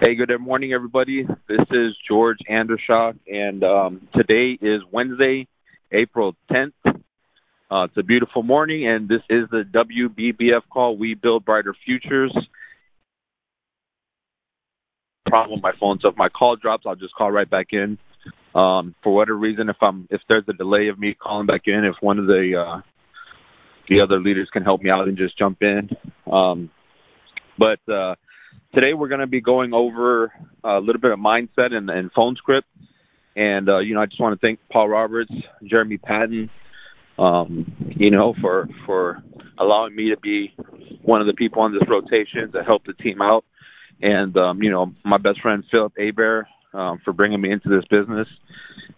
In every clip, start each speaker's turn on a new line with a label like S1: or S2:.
S1: Hey, good morning, everybody. This is George Andershock, and um, today is Wednesday, April 10th. Uh, it's a beautiful morning, and this is the WBBF call. We build brighter futures. Problem, my phone. So if my call drops, I'll just call right back in. Um, for whatever reason, if I'm if there's a delay of me calling back in, if one of the uh, the other leaders can help me out and just jump in. Um, but uh, today we're going to be going over a little bit of mindset and, and phone script. And, uh, you know, I just want to thank Paul Roberts, Jeremy Patton, um, you know, for, for allowing me to be one of the people on this rotation to help the team out. And, um, you know, my best friend, Philip Aber, um, for bringing me into this business.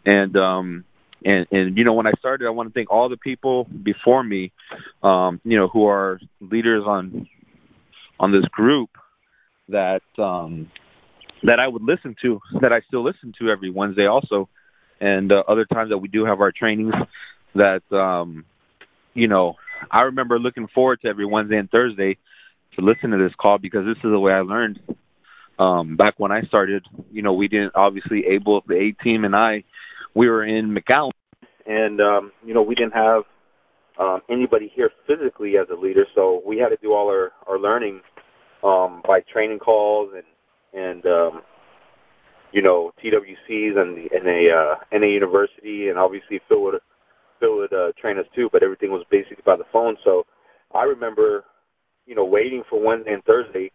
S1: And, um, and, and, you know, when I started, I want to thank all the people before me, um, you know, who are leaders on, on this group that um, that I would listen to, that I still listen to every Wednesday also, and uh, other times that we do have our trainings that um, you know I remember looking forward to every Wednesday and Thursday to listen to this call because this is the way I learned. Um, back when I started, you know, we didn't obviously able the A team and I, we were in McAllen, and um, you know we didn't have um, anybody here physically as a leader, so we had to do all our our learning um, by training calls and and um, you know TWCs and and a uh, NA University, and obviously Phil would Phil would uh, train us too. But everything was basically by the phone. So I remember, you know, waiting for Wednesday and Thursday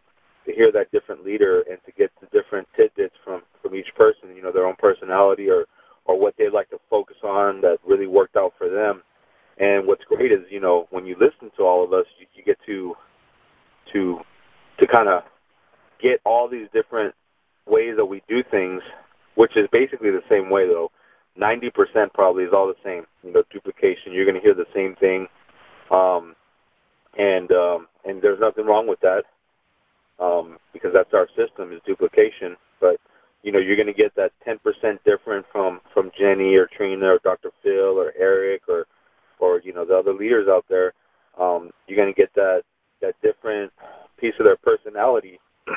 S1: to hear that different leader and to get the different tidbits from from each person. You know, their own personality or or what they'd like to focus on that really worked out for them. And what's great is, you know, when you listen to all of us, you, you get to to to kind of get all these different ways that we do things, which is basically the same way though. Ninety percent probably is all the same. You know, duplication. You're going to hear the same thing, um, and um, and there's nothing wrong with that um, because that's our system is duplication. But you know, you're going to get that ten percent different from from Jenny or Trina or Dr. Phil or Eric or or you know the other leaders out there. Um, you're going to get that that different piece of their personality,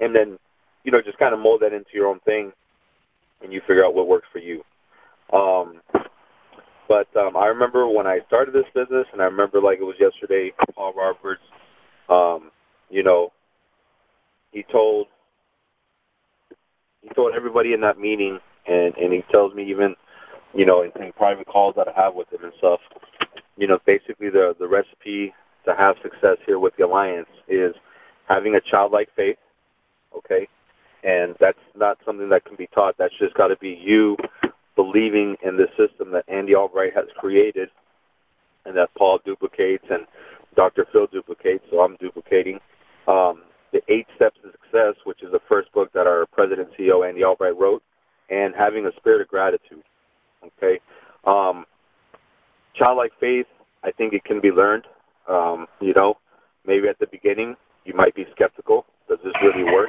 S1: and then you know just kind of mold that into your own thing, and you figure out what works for you. Um, but um, I remember when I started this business, and I remember like it was yesterday. Paul Roberts, um, you know, he told he told everybody in that meeting, and and he tells me even, you know, in, in private calls that I have with him and stuff. You know, basically the the recipe to have success here with the alliance is having a childlike faith, okay? And that's not something that can be taught. That's just got to be you believing in the system that Andy Albright has created and that Paul duplicates and Dr. Phil duplicates, so I'm duplicating. Um, the Eight Steps to Success, which is the first book that our president CEO Andy Albright wrote, and having a spirit of gratitude. Okay, um, childlike faith, I think it can be learned. Um, you know, maybe at the beginning you might be skeptical. Does this really work?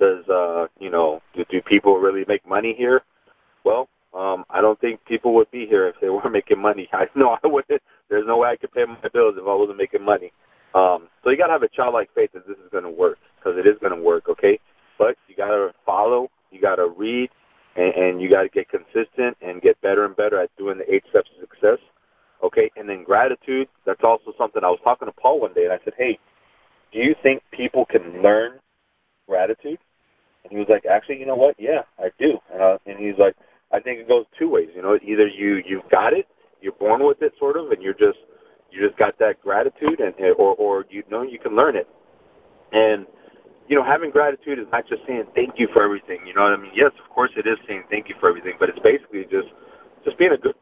S1: Does uh, you know, do, do people really make money here? Well, um, I don't think people would be here if they weren't making money. I know I wouldn't. There's no way I could pay my bills if I wasn't making money. Um, so you gotta have a childlike faith that this is gonna work because it is gonna work. Okay, but you gotta follow. You gotta read, and, and you gotta get consistent and get better and better at doing the eight steps to success. Okay, and then gratitude, that's also something I was talking to Paul one day and I said, Hey, do you think people can learn gratitude? And he was like, Actually, you know what? Yeah, I do. And, uh, and he's like, I think it goes two ways. You know, either you you've got it, you're born with it, sort of, and you're just you just got that gratitude, and or or you know you can learn it. And you know, having gratitude is not just saying thank you for everything. You know what I mean? Yes, of course it is saying thank you for everything, but it's basically just just being a good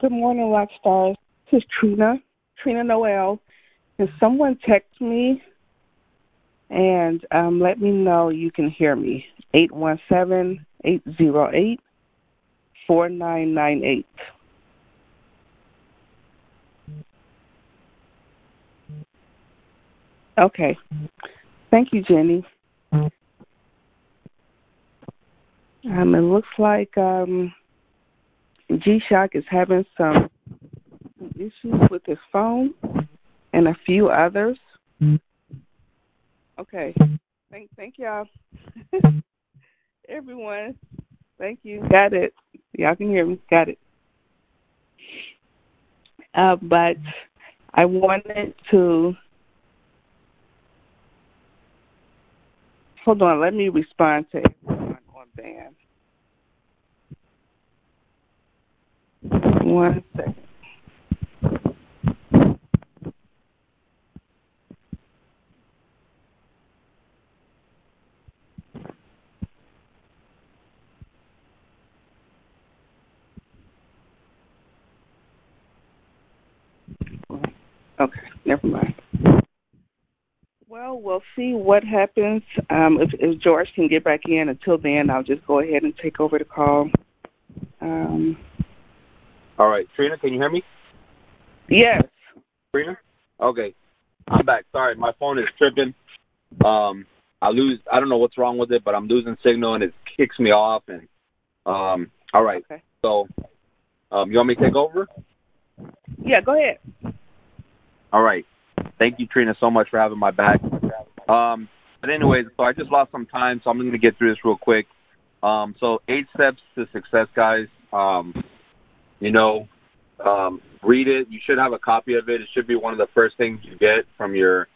S2: Good morning, rock stars. This is Trina, Trina Noel. Can someone text me and um, let me know you can hear me? Eight one seven eight zero eight four nine nine eight. Okay. Thank you, Jenny. Um, it looks like um, G Shock is having some issues with his phone and a few others. Okay. Thank thank y'all. Everyone. Thank you. Got it. Y'all can hear me. Got it. Uh, but I wanted to hold on, let me respond to everyone on. One second. Okay, never mind. Well, we'll see what happens. Um, if, if George can get back in, until then, I'll just go ahead and take over the call. Um,
S1: All right, Trina, can you hear me?
S2: yes.
S1: Trina? Okay. I'm back. Sorry, my phone is tripping. Um I lose I don't know what's wrong with it, but I'm losing signal and it kicks me off and um all right.
S2: Okay.
S1: So um you want me to take over?
S2: Yeah, go ahead.
S1: All right. Thank you, Trina, so much for having my back. Um but anyways, so I just lost some time, so I'm gonna get through this real quick. Um so eight steps to success guys. Um you know, um, read it. You should have a copy of it. It should be one of the first things you get from your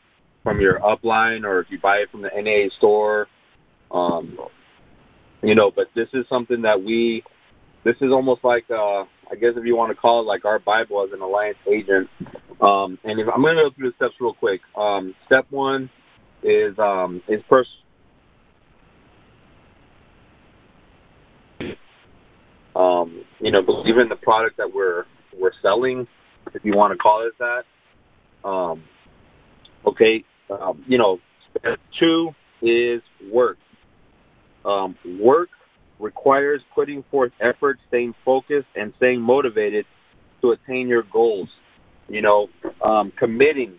S1: from your upline, or if you buy it from the NAA store. Um, you know, but this is something that we. This is almost like, uh, I guess, if you want to call it like our Bible as an alliance agent. Um, and if, I'm going to go through the steps real quick. Um, step one is um, is first. Um, you know, believe in the product that we're we're selling, if you want to call it that. Um, okay, um, you know, step two is work. Um, work requires putting forth effort, staying focused, and staying motivated to attain your goals. You know, um, committing.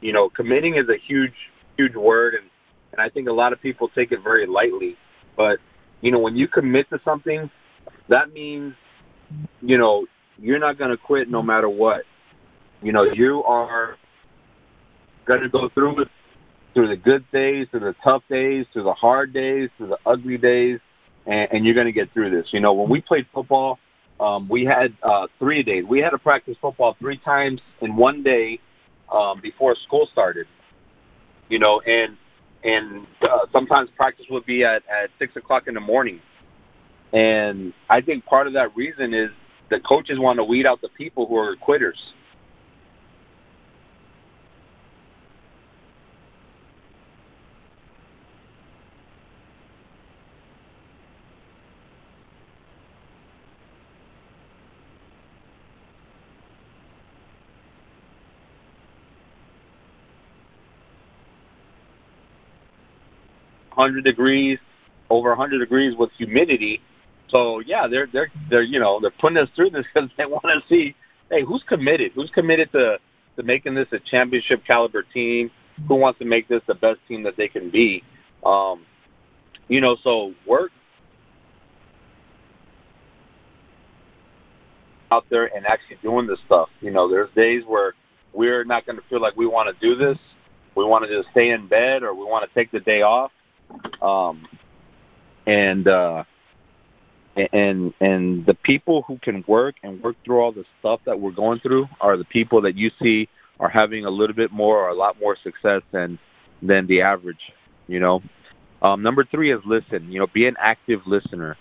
S1: You know, committing is a huge, huge word, and and I think a lot of people take it very lightly. But you know, when you commit to something, that means, you know, you're not going to quit no matter what. You know, you are going to go through it through the good days, through the tough days, through the hard days, through the ugly days, and, and you're going to get through this. You know, when we played football, um, we had uh, three days. We had to practice football three times in one day um, before school started. You know, and and uh, sometimes practice would be at at six o'clock in the morning. And I think part of that reason is the coaches want to weed out the people who are quitters. Hundred degrees, over hundred degrees with humidity. So yeah, they're they're they're you know they're putting us through this because they want to see, hey, who's committed? Who's committed to to making this a championship caliber team? Who wants to make this the best team that they can be? Um, you know, so work out there and actually doing this stuff. You know, there's days where we're not going to feel like we want to do this. We want to just stay in bed or we want to take the day off. Um, and uh, and and the people who can work and work through all the stuff that we're going through are the people that you see are having a little bit more or a lot more success than than the average. You know, um, number three is listen. You know, be an active listener.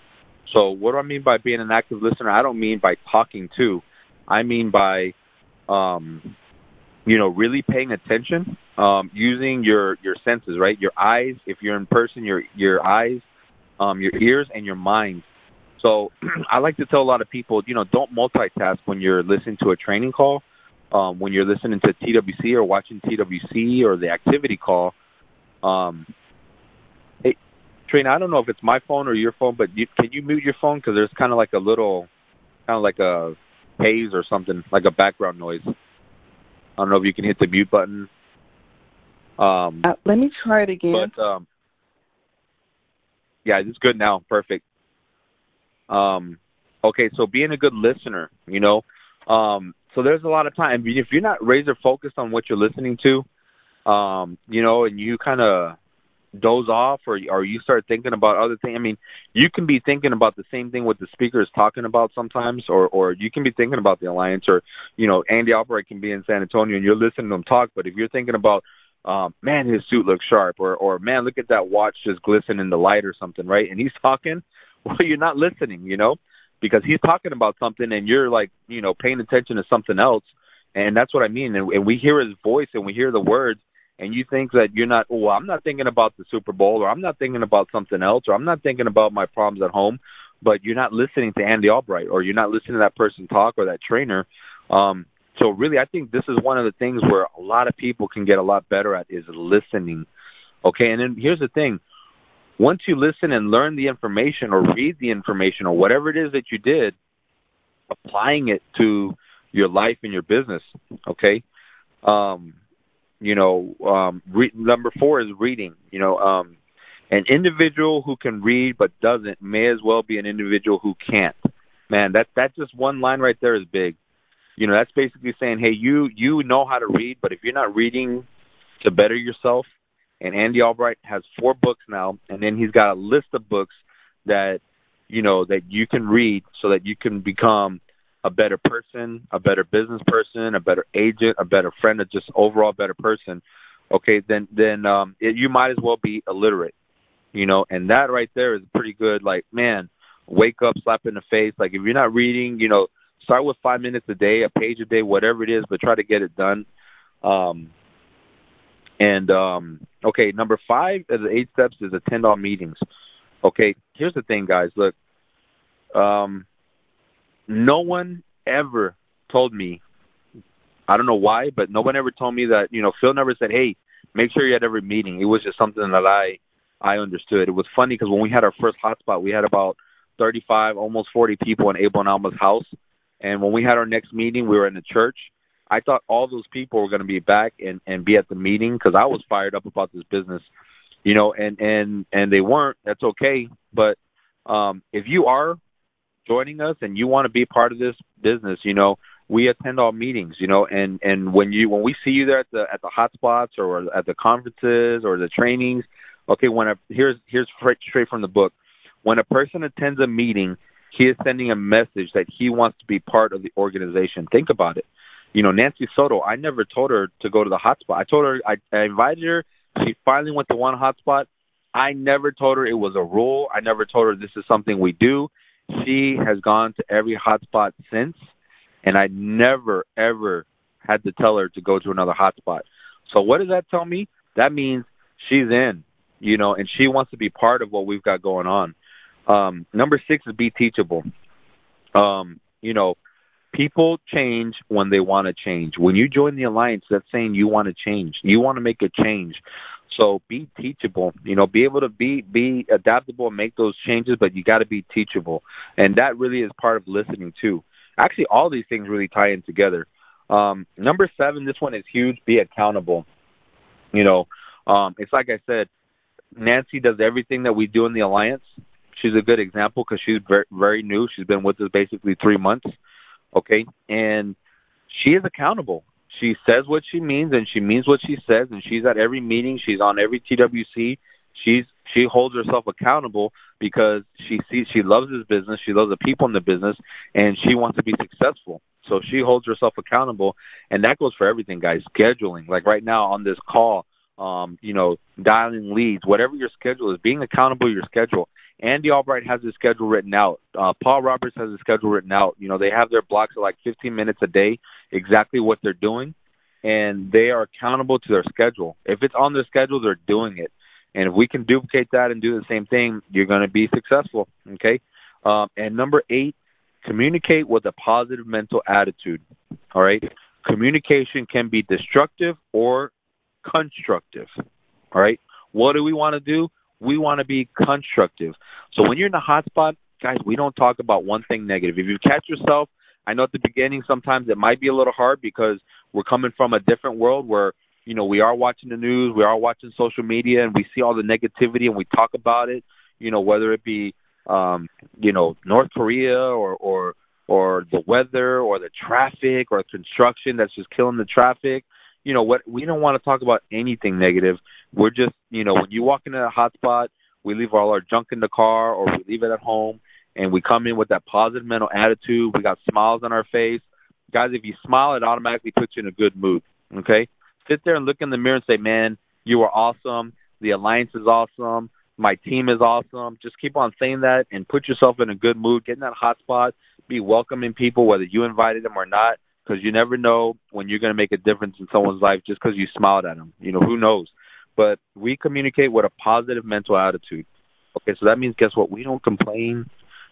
S1: So what do I mean by being an active listener? I don't mean by talking to. I mean by, um, you know, really paying attention, um, using your your senses, right? Your eyes. If you're in person, your your eyes, um, your ears, and your mind. So I like to tell a lot of people, you know, don't multitask when you're listening to a training call, um, when you're listening to TWC or watching TWC or the activity call. Um, hey, Trina, I don't know if it's my phone or your phone, but you, can you mute your phone because there's kind of like a little, kind of like a haze or something, like a background noise. I don't know if you can hit the mute button. Um,
S2: uh, let me try it again.
S1: But um, yeah, it's good now. Perfect. Um, okay, so being a good listener, you know, um, so there's a lot of time. If you're not razor focused on what you're listening to, um, you know, and you kind of doze off or or you start thinking about other things. I mean, you can be thinking about the same thing what the speaker is talking about sometimes, or or you can be thinking about the alliance, or you know, Andy Albright can be in San Antonio and you're listening to him talk. But if you're thinking about um, man, his suit looks sharp, or or man, look at that watch just glisten in the light or something, right? And he's talking, well, you're not listening, you know, because he's talking about something and you're like, you know, paying attention to something else, and that's what I mean. And, and we hear his voice and we hear the words, and you think that you're not, oh, I'm not thinking about the Super Bowl, or I'm not thinking about something else, or I'm not thinking about my problems at home, but you're not listening to Andy Albright, or you're not listening to that person talk or that trainer. Um, so really, I think this is one of the things where a lot of people can get a lot better at is listening. Okay, and then here's the thing: once you listen and learn the information or read the information or whatever it is that you did, applying it to your life and your business. Okay, um, you know, um, re- number four is reading. You know, um, an individual who can read but doesn't may as well be an individual who can't. Man, that that just one line right there is big you know that's basically saying hey you you know how to read but if you're not reading to better yourself and andy albright has four books now and then he's got a list of books that you know that you can read so that you can become a better person a better business person a better agent a better friend a just overall better person. Okay then then um it, you might as well be illiterate you know and that right there is pretty good. Like man wake up slap in the face. Like if you're not reading you know start with five minutes a day, a page a day, whatever it is, but try to get it done. Um, and um, okay, number five of the eight steps is attend all meetings. Okay, here's the thing, guys. Look, um, no one ever told me. I don't know why, but no one ever told me that. You know, Phil never said, "Hey, make sure you're at every meeting." It was just something that I I understood. It was funny because when we had our first hotspot, we had about 35, almost 40 people in Abel and Alma's house, and when we had our next meeting, we were in the church. I thought all those people were going to be back and and be at the meeting because I was fired up about this business, you know. And and and they weren't. That's okay. But um, if you are joining us and you want to be part of this business, you know, we attend all meetings, you know, and and when you when we see you there at the at the hotspots or at the conferences or the trainings, okay, when a, here's here's straight from the book, when a person attends a meeting, he is sending a message that he wants to be part of the organization. Think about it. You know, Nancy Soto, I never told her to go to the hotspot. I told her, I, I invited her. She finally went to one hotspot. I never told her it was a rule. I never told her this is something we do. She has gone to every hotspot since, and I never, ever had to tell her to go to another hotspot. So what does that tell me? That means she's in, you know, and she wants to be part of what we've got going on. Um, number six is be teachable. Um, you know, people change when they want to change. When you join the alliance, that's saying you want to change. You want to make a change. So be teachable. You know, be able to be be adaptable and make those changes, but you got to be teachable, and that really is part of listening too. Actually, all these things really tie in together. Um, number seven, this one is huge. Be accountable. You know, um, it's like I said, Nancy does everything that we do in the alliance, she's a good example because she's very, very new. She's been with us basically three months. Okay, and she is accountable. She says what she means and she means what she says, and she's at every meeting. She's on every TWC. She's she holds herself accountable because she sees she loves this business. She loves the people in the business, and she wants to be successful. So she holds herself accountable, and that goes for everything, guys. Scheduling, like right now on this call, um, you know, dialing leads, whatever your schedule is, being accountable to your schedule. Andy Albright has his schedule written out. Uh, Paul Roberts has his schedule written out. You know, they have their blocks of like 15 minutes a day, exactly what they're doing, and they are accountable to their schedule. If it's on their schedule, they're doing it. And if we can duplicate that and do the same thing, you're going to be successful. Okay. Um, and number eight, communicate with a positive mental attitude. All right. Communication can be destructive or constructive. All right. What do we want to do? We want to be constructive. So when you're in a hot spot, guys, we don't talk about one thing negative. If you catch yourself, I know at the beginning sometimes it might be a little hard because we're coming from a different world where you know we are watching the news, we are watching social media, and we see all the negativity and we talk about it. You know, whether it be um, you know North Korea or or or the weather or the traffic or construction that's just killing the traffic. You know what? We don't want to talk about anything negative. We're just you know when you walk into a hot spot, we leave all our junk in the car or we leave it at home and we come in with that positive mental attitude. We got smiles on our face. Guys, if you smile, it automatically puts you in a good mood. Okay? Sit there and look in the mirror and say, Man, you are awesome. The alliance is awesome. My team is awesome. Just keep on saying that and put yourself in a good mood. Get in that hot spot. Be welcoming people, whether you invited them or not, because you never know when you're going to make a difference in someone's life just because you smiled at them. You know, who knows? But we communicate with a positive mental attitude. Okay, so that means guess what? We don't complain.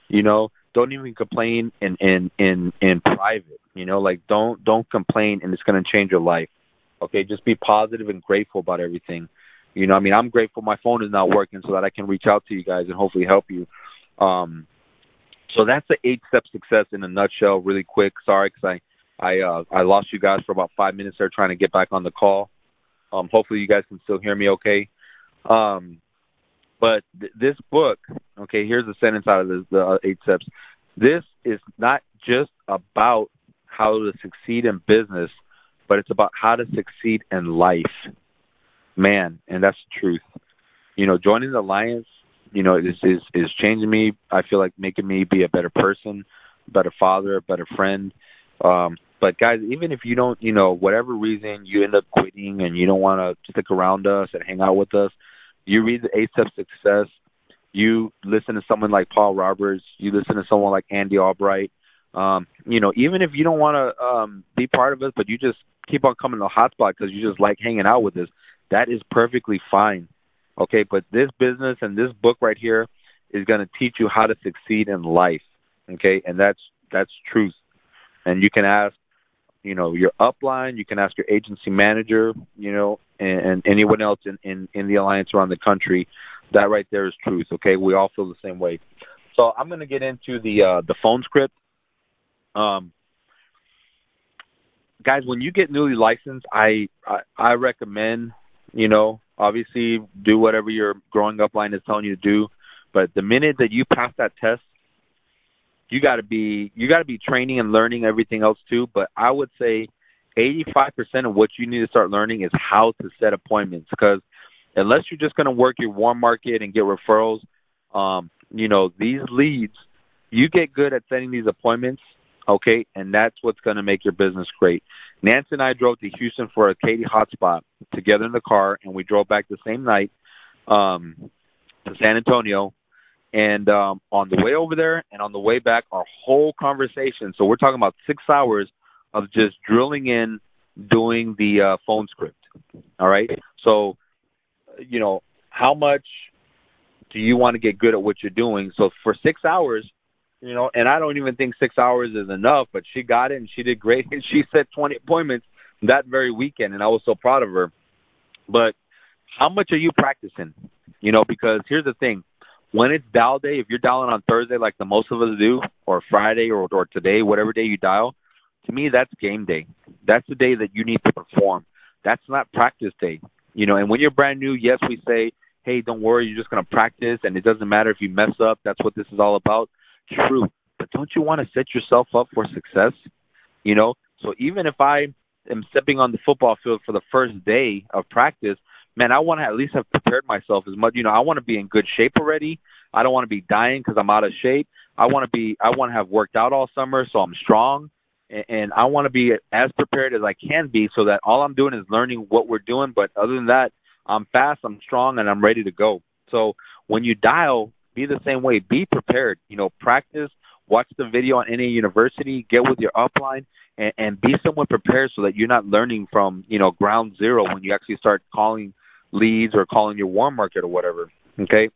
S1: You know, don't even complain in in in in private. You know, like don't don't complain, and it's going to change your life. Okay, just be positive and grateful about everything. You know, I mean, I'm grateful my phone is not working so that I can reach out to you guys and hopefully help you. Um, so that's the eight step success in a nutshell, really quick. Sorry, because I I uh, I lost you guys for about five minutes there trying to get back on the call. Um, hopefully you guys can still hear me okay. Um, but th- this book, okay, here's the sentence out of the, the uh, eight steps. This is not just about how to succeed in business, but it's about how to succeed in life. Man, and that's the truth. You know, joining the alliance, you know, is is is changing me. I feel like making me be a better person, better father, better friend. Um, but guys, even if you don't, you know, whatever reason you end up quitting and you don't want to stick around us and hang out with us, you read the Eight Steps Success, you listen to someone like Paul Roberts, you listen to someone like Andy Albright. Um, you know, even if you don't want to um, be part of us, but you just keep on coming to the Hotspot because you just like hanging out with us, that is perfectly fine. Okay, but this business and this book right here is going to teach you how to succeed in life. Okay, and that's that's truth. And you can ask, you know, your upline, you can ask your agency manager, you know, and, and anyone else in, in, in the alliance around the country, that right there is truth. Okay, we all feel the same way. So I'm going to get into the uh, the phone script. Um, guys, when you get newly licensed, I, I I recommend you know obviously do whatever your growing up line is telling you to do, but the minute that you pass that test, you got to be you got to be training and learning everything else too. But I would say 85% of what you need to start learning is how to set appointments because unless you're just going to work your warm market and get referrals, um, you know, these leads, you get good at setting these appointments, okay, and that's what's going to make your business great. Nancy and I drove to Houston for a Katy hotspot together in the car, and we drove back the same night um, to San Antonio. And um, on the way over there and on the way back, our whole conversation, so we're talking about six hours – of just drilling in doing the uh, phone script. All right. So, you know, how much do you want to get good at what you're doing? So for six hours, you know, and I don't even think six hours is enough, but she got it and she did great. And she set 20 appointments that very weekend, and I was so proud of her. But how much are you practicing? You know, because here's the thing. When it's dial day, if you're dialing on Thursday like the most of us do, or Friday or, or today, whatever day you dial, to me that's game day. That's the day that you need to perform. That's not practice day. You know, and when you're brand new, yes, we say, "Hey, don't worry, you're just to practice and it doesn't matter if you mess up. That's what this is all about." True. But don't you want to set yourself up for success? You know, so even if I am stepping on the football field for the first day of practice, man, I want to at least have prepared myself as much. You know, I want to be in good shape already. I don't want to be dying because I'm out of shape. I want to be. I want to have worked out all summer, so I'm strong and and I want to be as prepared as I can be so that all I'm doing is learning what we're doing. But other than that, I'm fast, I'm strong, and I'm ready to go. So when you dial, be the same way. Be prepared. You know, practice, watch the video on any university, get with your upline, and, and be somewhat prepared so that you're not learning from you know ground zero when you actually start calling leads or calling your warm market or whatever. Okay,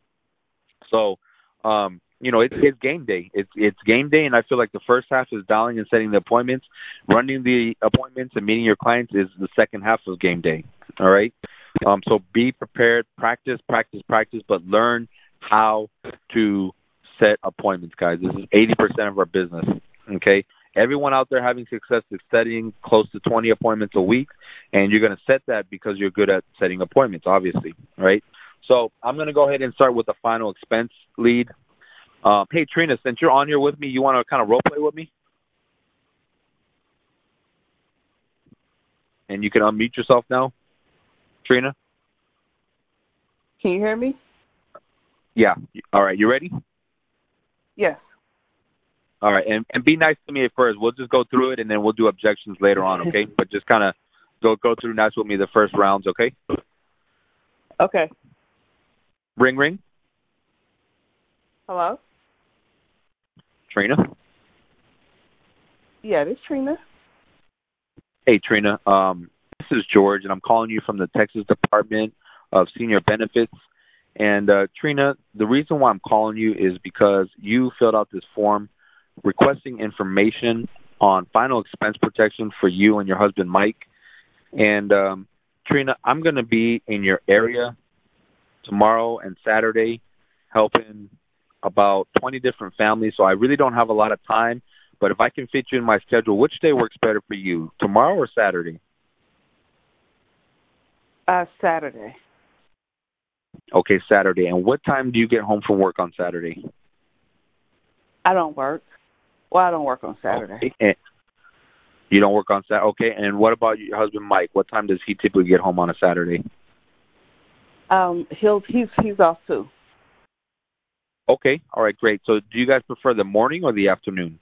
S1: so um, you know, it's it's game day. It's it's game day, and I feel like the first half is dialing and setting the appointments, running the appointments, and meeting your clients is the second half of game day. All right. Um, so be prepared, practice, practice, practice, but learn how to set appointments, guys. This is 80% of our business. Okay. Everyone out there having success is setting close to 20 appointments a week, and you're going to set that because you're good at setting appointments, obviously, right? So I'm going to go ahead and start with the final expense lead. Uh, hey, Trina, since you're on here with me, you want to kind of role play with me? And you can unmute yourself now, Trina.
S2: Can you hear me?
S1: Yeah. All right. You ready?
S2: Yes.
S1: All right, and and be nice to me at first. We'll just go through it, and then we'll do objections later on, okay? but just kind of go go through nice with me the first rounds, okay?
S2: Okay.
S1: Ring ring.
S2: Hello.
S1: Trina.
S2: Yeah, this Trina.
S1: Hey Trina, um, this is George, and I'm calling you from the Texas Department of Senior Benefits. And uh, Trina, the reason why I'm calling you is because you filled out this form requesting information on final expense protection for you and your husband Mike. And um, Trina, I'm going to be in your area tomorrow and Saturday helping about 20 different families. So I really don't have a lot of time. But if I can fit you in my schedule, which day works better for you, tomorrow or Saturday?
S2: Uh, Saturday.
S1: Okay, Saturday. And what time do you get home from work on Saturday?
S2: I don't work. Well, I don't work on Saturday.
S1: Okay. You don't work on Saturday. Okay. And what about your husband, Mike? What time does he typically get home on a Saturday?
S2: Um, he'll he's he's off too.
S1: Okay. All right. Great. So, do you guys prefer the morning or the afternoon?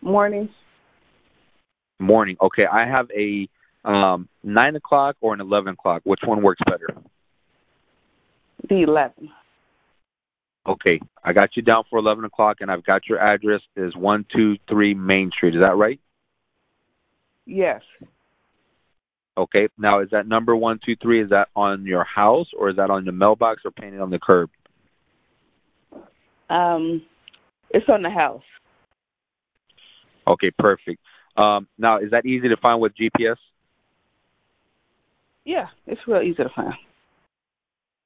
S2: Morning.
S1: Morning. Okay. I have a um, nine o'clock or an eleven o'clock. Which one works better?
S2: The eleven.
S1: Okay, I got you down for 11 o'clock, and I've got your address is 123 Main Street. Is that right?
S2: Yes.
S1: Okay, now is that number 123, is that on your house, or is that on the mailbox, or painted on the curb?
S2: Um, it's on the house.
S1: Okay, perfect. Um, now, is that easy to find with GPS?
S2: Yeah, it's real easy to find.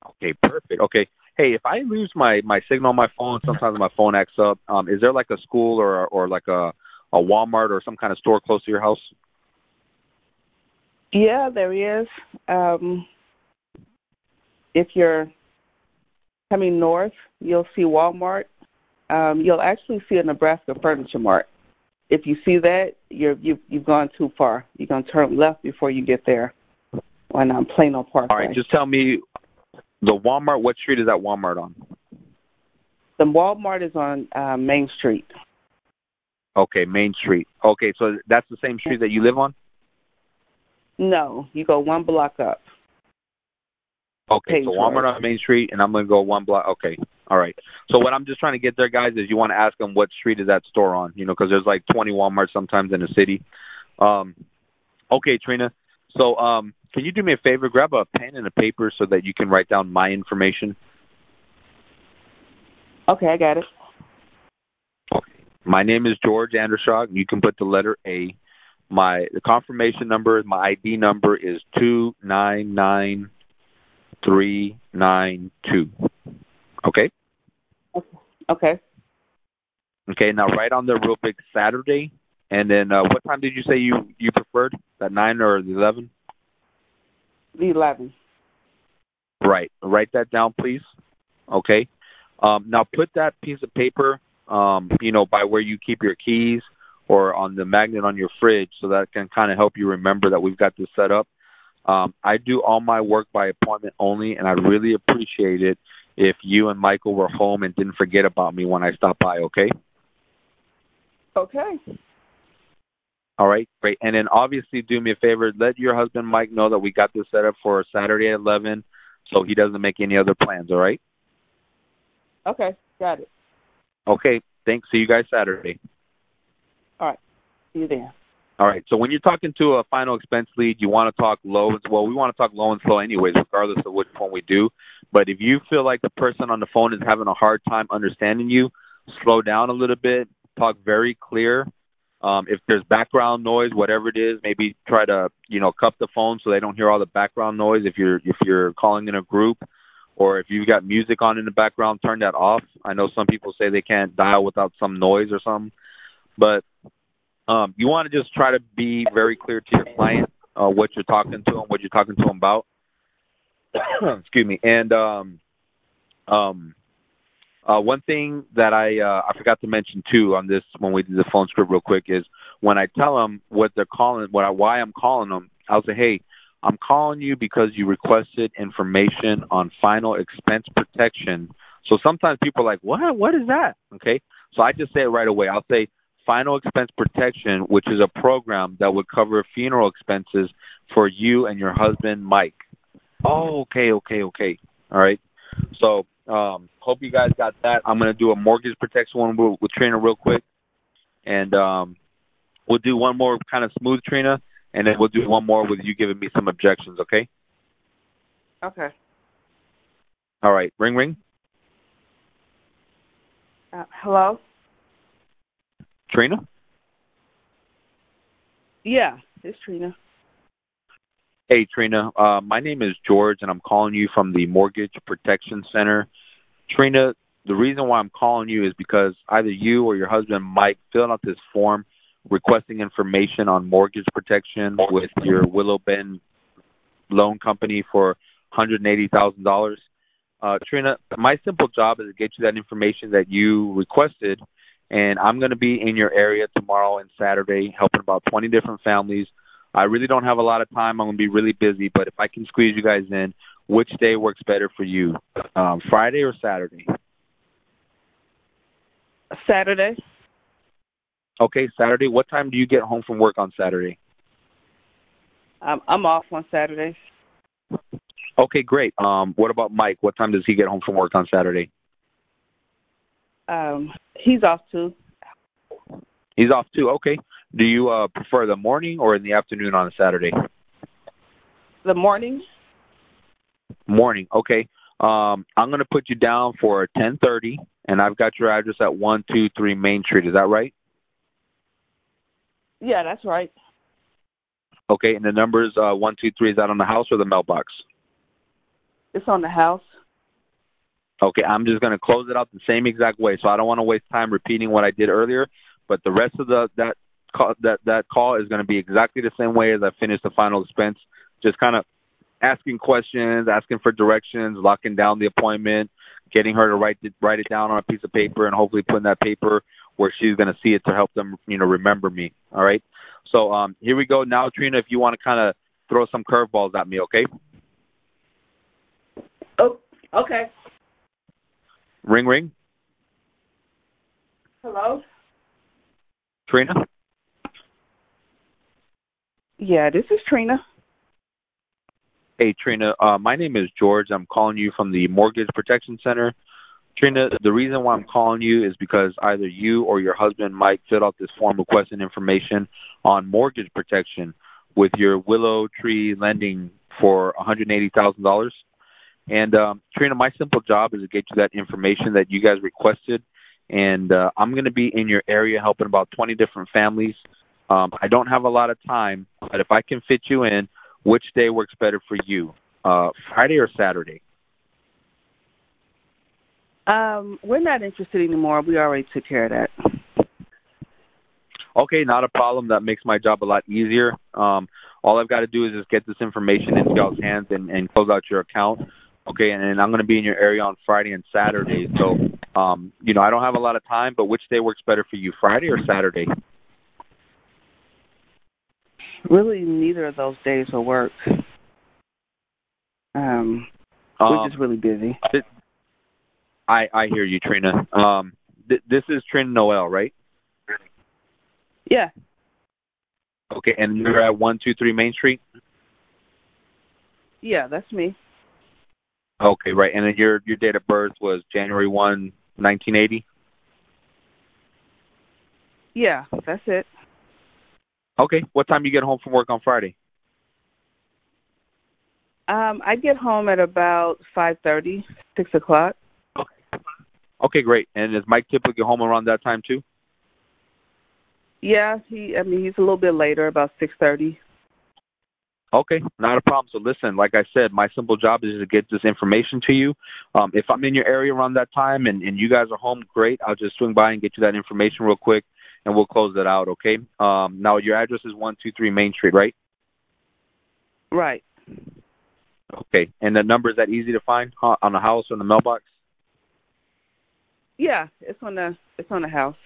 S1: Okay, perfect. Okay, hey, if I lose my my signal on my phone, sometimes my phone acts up. Um, is there like a school or or like a a Walmart or some kind of store close to your house?
S2: Yeah, there is. Um, if you're coming north, you'll see Walmart. Um, you'll actually see a Nebraska Furniture Mart. If you see that, you're you've you've gone too far. You're gonna turn left before you get there. When I'm Plano Parkway.
S1: All right, just tell me the Walmart. What street is that Walmart on?
S2: The Walmart is on uh, Main Street.
S1: Okay, Main Street. Okay, so that's the same street that you live on?
S2: No, you go one block up.
S1: Okay,
S2: Page
S1: so Walmart
S2: Road.
S1: on Main Street, and I'm going to go one block. Okay, all right. So what I'm just trying to get there, guys, is you want to ask them what street is that store on? You know, because there's like 20 Walmarts sometimes in a city. Um, okay, Trina. So um, can you do me a favor? Grab a pen and a paper so that you can write down my information.
S2: Okay, I got it. Okay.
S1: My name is George Andershaw. You can put the letter A. My the confirmation number, my ID number is two nine nine three nine two. Okay.
S2: Okay.
S1: Okay. Now write on there real big Saturday, and then uh, what time did you say you you preferred? That nine or the eleven?
S2: The eleven.
S1: Right. Write that down, please. Okay. Um, now put that piece of paper, um, you know, by where you keep your keys or on the magnet on your fridge, so that can kind of help you remember that we've got this set up. Um, I do all my work by appointment only, and I'd really appreciate it if you and Michael were home and didn't forget about me when I stop by. Okay.
S2: Okay.
S1: All right, great. And then obviously, do me a favor, let your husband Mike know that we got this set up for Saturday at eleven, so he doesn't make any other plans. All right.
S2: Okay, got it.
S1: Okay. Thanks. See you guys Saturday.
S2: All right, see you then.
S1: All right. So when you're talking to a final expense lead, you want to talk low. and Well, we want to talk low and slow anyways, regardless of which one we do. But if you feel like the person on the phone is having a hard time understanding you, slow down a little bit, talk very clear. Um, if there's background noise, whatever it is, maybe try to you know cup the phone so they don't hear all the background noise. If you're if you're calling in a group, or if you've got music on in the background, turn that off. I know some people say they can't dial without some noise or something, but um, you want to just try to be very clear to your client uh, what you're talking to them, what you're talking to them about. Excuse me. And um, um, uh, one thing that I uh, I forgot to mention too on this when we did the phone script real quick is when I tell them what they're calling, what I, why I'm calling them, I'll say, hey, I'm calling you because you requested information on final expense protection. So sometimes people are like, what? What is that? Okay. So I just say it right away. I'll say final expense protection, which is a program that would cover funeral expenses for you and your husband, Mike. Oh, okay, okay, okay. All right. So um, hope you guys got that. I'm going to do a mortgage protection one with, with Trina real quick. And um, we'll do one more kind of smooth Trina and then we'll do one more with you giving me some objections, okay?
S2: Okay.
S1: All right. Ring, ring.
S2: Uh, hello?
S1: Trina?
S2: Yeah, it's Trina.
S1: Hey, Trina. Uh, my name is George, and I'm calling you from the Mortgage Protection Center. Trina, the reason why I'm calling you is because either you or your husband Mike filled out this form requesting information on mortgage protection with your Willow Bend loan company for $180,000. Uh, Trina, my simple job is to get you that information that you requested, and I'm going to be in your area tomorrow and Saturday helping about 20 different families. I really don't have a lot of time. I'm going to be really busy, but if I can squeeze you guys in, which day works better for you, um, Friday or Saturday?
S2: Saturday.
S1: Okay, Saturday. What time do you get home from work on Saturday?
S2: I'm I'm off on Saturdays.
S1: Okay, great. Um, what about Mike? What time does he get home from work on Saturday?
S2: Um, he's off too.
S1: He's off too. Okay. Do you uh, prefer the morning or in the afternoon on a Saturday?
S2: The morning.
S1: Morning. Okay. Um, I'm going to put you down for 10:30, and I've got your address at one two three Main Street. Is that right?
S2: Yeah, that's right.
S1: Okay, and the numbers uh, one two three is that on the house or the mailbox?
S2: It's on the house.
S1: Okay, I'm just going to close it out the same exact way, so I don't want to waste time repeating what I did earlier. But the rest of the that call, that that call is going to be exactly the same way as I finish the final expense. Just kind of asking questions, asking for directions, locking down the appointment, getting her to write it, write it down on a piece of paper, and hopefully putting that paper where she's going to see it to help them, you know, remember me. All right. So um, here we go. Now, Trina, if you want to kind of throw some curveballs at me, okay?
S2: Oh, okay.
S1: Ring, ring.
S2: Hello.
S1: Trina.
S2: Yeah, this is Trina.
S1: Hey, Trina. Uh, my name is George. I'm calling you from the Mortgage Protection Center. Trina, the reason why I'm calling you is because either you or your husband Mike filled out this form requesting information on mortgage protection with your Willow Tree lending for $180,000. And um, Trina, my simple job is to get you that information that you guys requested, and uh, I'm going to be in your area helping about 20 different families. Um, I don't have a lot of time, but if I can fit you in, which day works better for you, uh, Friday or Saturday?
S2: Um, we're not interested anymore. We already took care of that.
S1: Okay, not a problem. That makes my job a lot easier. Um, all I've got to do is just get this information into y'all's hands and, and close out your account. Okay, and, and I'm going to be in your area on Friday and Saturday. So, um, you know, I don't have a lot of time, but which day works better for you, Friday or Saturday?
S2: Really, neither of those days will work. Um, we're
S1: Um,
S2: just really busy.
S1: I I hear you, Trina. Um, th- this is Trina Noel, right?
S2: Yeah,
S1: Okay, and you're at one two three Main Street.
S2: yeah, that's me.
S1: Okay, right. And then your your date of birth was January one, nineteen eighty.
S2: Yeah, that's it.
S1: Okay. What time you get home from work on Friday?
S2: Um, I get home at about five thirty, six o'clock.
S1: Okay. Okay, great. And is Mike typically home around that time too?
S2: Yeah, he. I mean, he's a little bit later, about six thirty.
S1: Okay, not a problem. So listen, like I said, my simple job is to get this information to you. Um, if I'm in your area around that time and, and you guys are home, great. I'll just swing by and get you that information real quick, and we'll close it out. Okay. Um, now your address is one two three Main Street, right?
S2: Right.
S1: Okay, and the number is that easy to find on the house or in the mailbox?
S2: Yeah, it's on the it's on the house.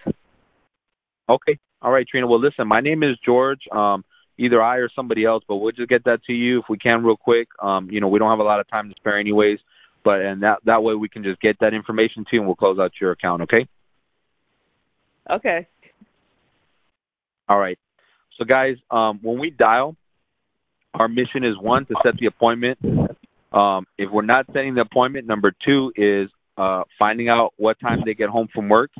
S1: Okay. All right, Trina. Well, listen, my name is George. Um, either I or somebody else, but we'll just get that to you if we can real quick. Um, you know, we don't have a lot of time to spare anyways, but and that that way we can just get that information to you and we'll close out your account, okay?
S2: Okay.
S1: All right. So guys, um, when we dial, our mission is one to set the appointment. Um, if we're not setting the appointment, number two is uh, finding out what time they get home from work,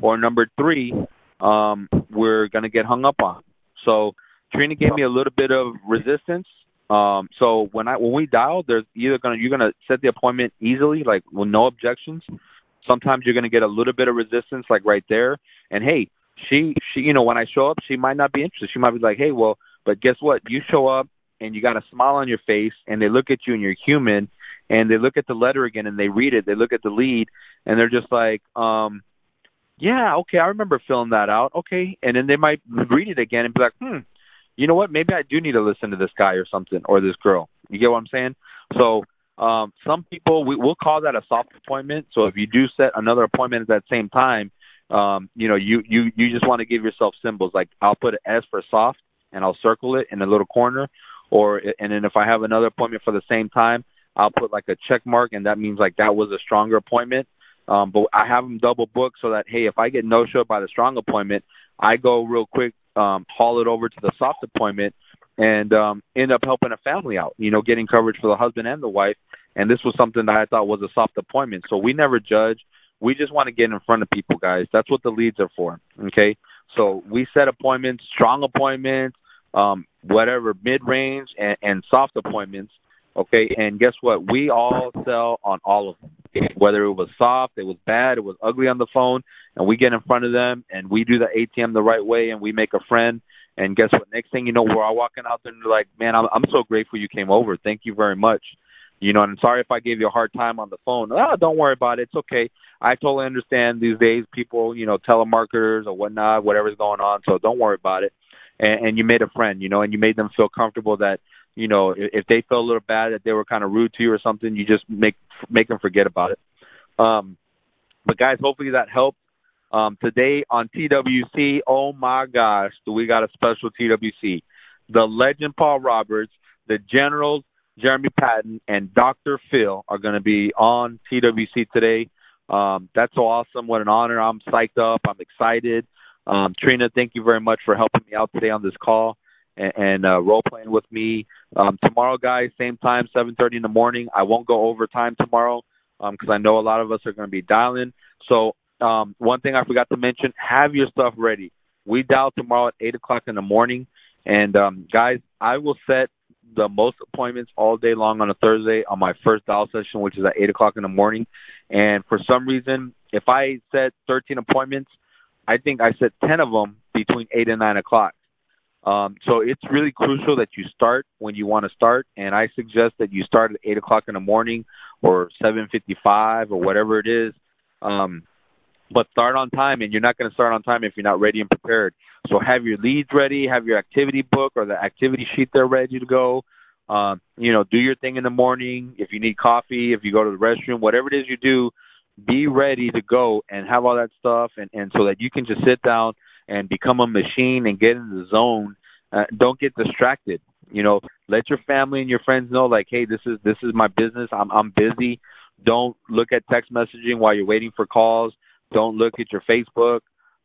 S1: or number three, um, we're gonna get hung up on. So Trina gave me a little bit of resistance. Um, so when I when we dial, there's either gonna you're gonna set the appointment easily, like with no objections. Sometimes you're gonna get a little bit of resistance, like right there. And hey, she she you know when I show up, she might not be interested. She might be like, hey, well, but guess what? You show up and you got a smile on your face, and they look at you and you're human, and they look at the letter again and they read it. They look at the lead and they're just like, um, yeah, okay, I remember filling that out. Okay, and then they might read it again and be like, hmm you know what? Maybe I do need to listen to this guy or something or this girl. You get what I'm saying? So um, some people we, we'll call that a soft appointment. So if you do set another appointment at that same time, um, you know, you you you just want to give yourself symbols like I'll put an S for soft and I'll circle it in a little corner, or and then if I have another appointment for the same time, I'll put like a check mark and that means like that was a stronger appointment. Um, but I have them double booked so that hey, if I get no show by the strong appointment, I go real quick um, haul it over to the soft appointment and um, end up helping a family out, you know, getting coverage for the husband and the wife. And this was something that I thought was a soft appointment. So we never judge. We just want to get in front of people, guys. That's what the leads are for. Okay. So we set appointments, strong appointments, um, whatever, mid range and, and soft appointments. Okay. And guess what? We all sell on all of them. Whether it was soft, it was bad, it was ugly on the phone, and we get in front of them and we do the ATM the right way and we make a friend. And guess what? Next thing you know, we're all walking out there and they're like, "Man, I'm I'm so grateful you came over. Thank you very much." You know, and I'm sorry if I gave you a hard time on the phone. Oh, don't worry about it. It's okay. I totally understand these days people, you know, telemarketers or whatnot, whatever's going on. So don't worry about it. And, and you made a friend, you know, and you made them feel comfortable that, you know, if, if they felt a little bad that they were kind of rude to you or something, you just make make them forget about it. Um, but guys, hopefully that helped. Um, today on TWC, oh my gosh, we got a special TWC? The legend Paul Roberts, the Generals Jeremy Patton, and Dr. Phil are going to be on TWC today. Um, that's so awesome. What an honor. I'm psyched up. I'm excited. Um, Trina, thank you very much for helping me out today on this call and, and uh, role playing with me. Um, tomorrow, guys, same time, 7:30 in the morning. I won't go overtime tomorrow because um, I know a lot of us are going to be dialing. So um, one thing I forgot to mention: have your stuff ready. We dial tomorrow at eight o'clock in the morning, and um, guys, I will set the most appointments all day long on a Thursday on my first dial session, which is at eight o'clock in the morning. And for some reason, if I set 13 appointments, I think I set 10 of them between eight and nine o'clock. Um, so it's really crucial that you start when you want to start, and I suggest that you start at eight o'clock in the morning or seven fifty-five or whatever it is. Um, but start on time, and you're not going to start on time if you're not ready and prepared. So have your leads ready, have your activity book or the activity sheet there ready to go. Um, you know, do your thing in the morning. If you need coffee, if you go to the restroom, whatever it is you do, be ready to go and have all that stuff, and and so that you can just sit down and become a machine and get in the zone. Uh, don't get distracted. You know, let your family and your friends know, like, hey, this is this is my business. I'm I'm busy. Don't look at text messaging while you're waiting for calls. Don't look at your Facebook.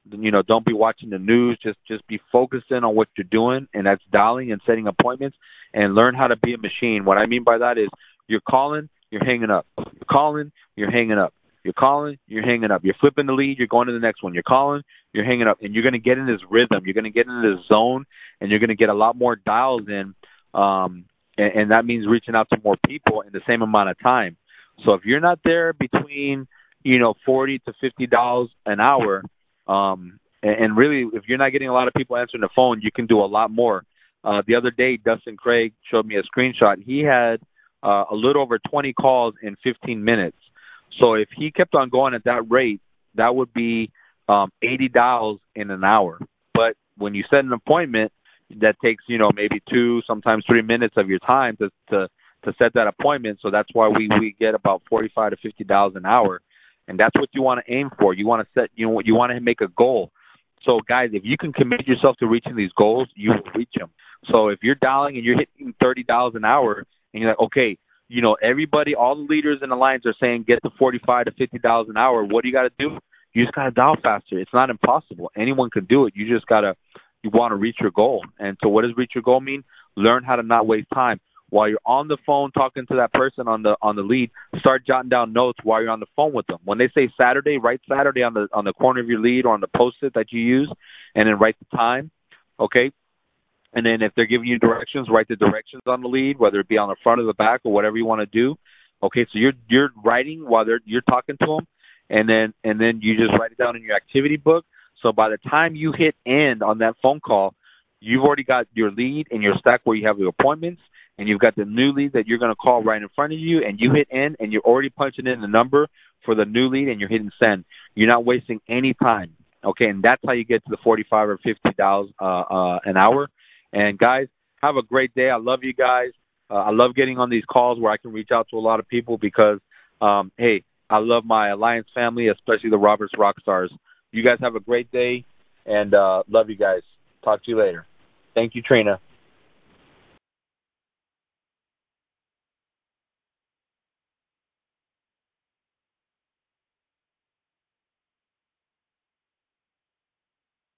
S1: You know, don't be watching the news. Just just be focusing on what you're doing, and that's dialing and setting appointments, and learn how to be a machine. What I mean by that is, you're calling, you're hanging up. You're calling, you're hanging up. You're calling, you're hanging up. You're flipping the lead, you're going to the next one. You're calling, you're hanging up, and you're going to get in this rhythm. You're going to get into this zone, and you're going to get a lot more dials in. Um, and, and that means reaching out to more people in the same amount of time. So if you're not there between you know forty to fifty dollars an hour, um, and, and really if you're not getting a lot of people answering the phone, you can do a lot more. Uh, the other day, Dustin Craig showed me a screenshot. He had uh, a little over 20 calls in 15 minutes. So if he kept on going at that rate, that would be um, 80 dials in an hour. But when you set an appointment, that takes you know maybe two, sometimes three minutes of your time to to to set that appointment. So that's why we we get about 45 to 50 dials an hour, and that's what you want to aim for. You want to set you know you want to make a goal. So guys, if you can commit yourself to reaching these goals, you will reach them. So if you're dialing and you're hitting thirty dollars an hour, and you're like, okay, you know, everybody, all the leaders in the lines are saying get to 45 to fifty dollars an hour. What do you got to do? You just got to dial faster. It's not impossible. Anyone can do it. You just got to, you want to reach your goal. And so what does reach your goal mean? Learn how to not waste time. While you're on the phone talking to that person on the on the lead, start jotting down notes while you're on the phone with them. When they say Saturday, write Saturday on the on the corner of your lead or on the post-it that you use, and then write the time. Okay, and then if they're giving you directions, write the directions on the lead, whether it be on the front or the back or whatever you want to do. Okay, so you're you're writing while they're you're talking to them, and then and then you just write it down in your activity book. So by the time you hit end on that phone call, you've already got your lead and your stack where you have your appointments, and you've got the new lead that you're going to call right in front of you, and you hit end, and you're already punching in the number for the new lead, and you're hitting send. You're not wasting any time. Okay, and that's how you get to the 45 or 50 dollars uh, uh, an hour and guys, have a great day. I love you guys. Uh, I love getting on these calls where I can reach out to a lot of people because, um, hey, I love my Alliance family, especially the Roberts Rockstars. You guys have a great day, and uh, love you guys. Talk to you later. Thank you, Trina.